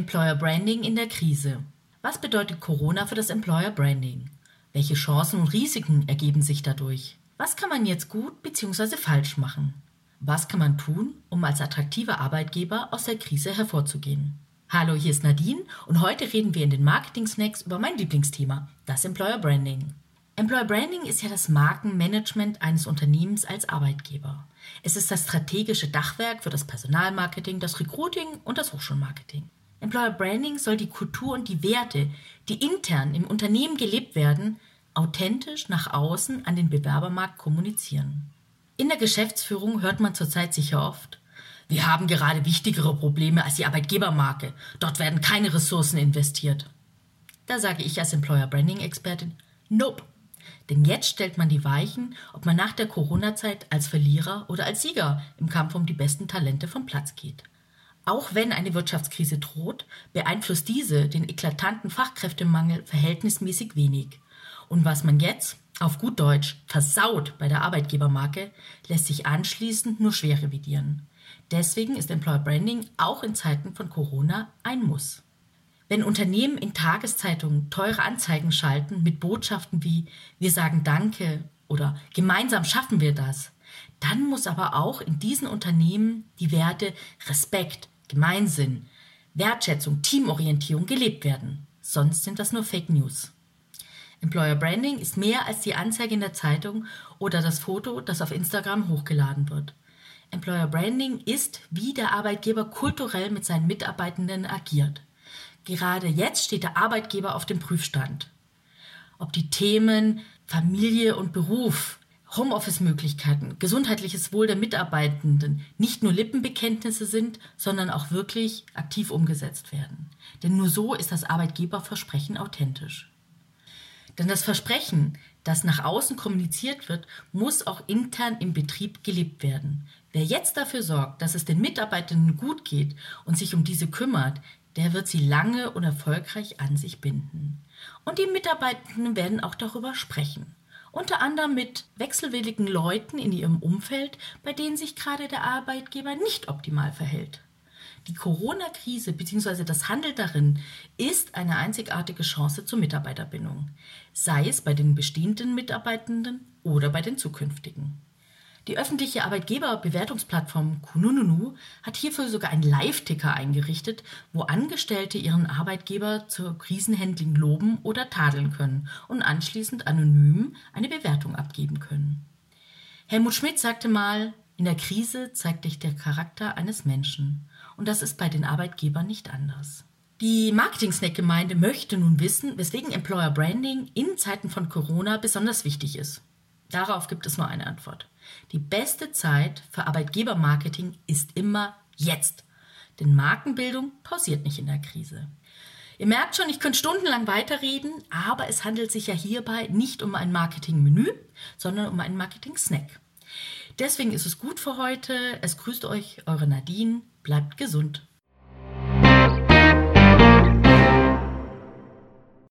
Employer Branding in der Krise. Was bedeutet Corona für das Employer Branding? Welche Chancen und Risiken ergeben sich dadurch? Was kann man jetzt gut bzw. falsch machen? Was kann man tun, um als attraktiver Arbeitgeber aus der Krise hervorzugehen? Hallo, hier ist Nadine und heute reden wir in den Marketing Snacks über mein Lieblingsthema, das Employer Branding. Employer Branding ist ja das Markenmanagement eines Unternehmens als Arbeitgeber. Es ist das strategische Dachwerk für das Personalmarketing, das Recruiting und das Hochschulmarketing. Employer Branding soll die Kultur und die Werte, die intern im Unternehmen gelebt werden, authentisch nach außen an den Bewerbermarkt kommunizieren. In der Geschäftsführung hört man zurzeit sicher oft, wir haben gerade wichtigere Probleme als die Arbeitgebermarke. Dort werden keine Ressourcen investiert. Da sage ich als Employer Branding Expertin, nope. Denn jetzt stellt man die Weichen, ob man nach der Corona-Zeit als Verlierer oder als Sieger im Kampf um die besten Talente vom Platz geht. Auch wenn eine Wirtschaftskrise droht, beeinflusst diese den eklatanten Fachkräftemangel verhältnismäßig wenig. Und was man jetzt, auf gut Deutsch, versaut bei der Arbeitgebermarke, lässt sich anschließend nur schwer revidieren. Deswegen ist Employer Branding auch in Zeiten von Corona ein Muss. Wenn Unternehmen in Tageszeitungen teure Anzeigen schalten mit Botschaften wie wir sagen Danke oder gemeinsam schaffen wir das, dann muss aber auch in diesen Unternehmen die Werte Respekt, Gemeinsinn, Wertschätzung, Teamorientierung gelebt werden. Sonst sind das nur Fake News. Employer Branding ist mehr als die Anzeige in der Zeitung oder das Foto, das auf Instagram hochgeladen wird. Employer Branding ist, wie der Arbeitgeber kulturell mit seinen Mitarbeitenden agiert. Gerade jetzt steht der Arbeitgeber auf dem Prüfstand. Ob die Themen Familie und Beruf, Homeoffice-Möglichkeiten, gesundheitliches Wohl der Mitarbeitenden nicht nur Lippenbekenntnisse sind, sondern auch wirklich aktiv umgesetzt werden. Denn nur so ist das Arbeitgeberversprechen authentisch. Denn das Versprechen, das nach außen kommuniziert wird, muss auch intern im Betrieb gelebt werden. Wer jetzt dafür sorgt, dass es den Mitarbeitenden gut geht und sich um diese kümmert, der wird sie lange und erfolgreich an sich binden. Und die Mitarbeitenden werden auch darüber sprechen. Unter anderem mit wechselwilligen Leuten in ihrem Umfeld, bei denen sich gerade der Arbeitgeber nicht optimal verhält. Die Corona-Krise bzw. das Handeln darin ist eine einzigartige Chance zur Mitarbeiterbindung, sei es bei den bestehenden Mitarbeitenden oder bei den zukünftigen. Die öffentliche Arbeitgeberbewertungsplattform Kununu hat hierfür sogar einen Live-Ticker eingerichtet, wo Angestellte ihren Arbeitgeber zur Krisenhandling loben oder tadeln können und anschließend anonym eine Bewertung abgeben können. Helmut Schmidt sagte mal, in der Krise zeigt sich der Charakter eines Menschen. Und das ist bei den Arbeitgebern nicht anders. Die Marketing-Snack-Gemeinde möchte nun wissen, weswegen Employer Branding in Zeiten von Corona besonders wichtig ist. Darauf gibt es nur eine Antwort. Die beste Zeit für Arbeitgebermarketing ist immer jetzt. Denn Markenbildung pausiert nicht in der Krise. Ihr merkt schon, ich könnte stundenlang weiterreden, aber es handelt sich ja hierbei nicht um ein Marketing-Menü, sondern um einen Marketing-Snack. Deswegen ist es gut für heute. Es grüßt euch eure Nadine. Bleibt gesund.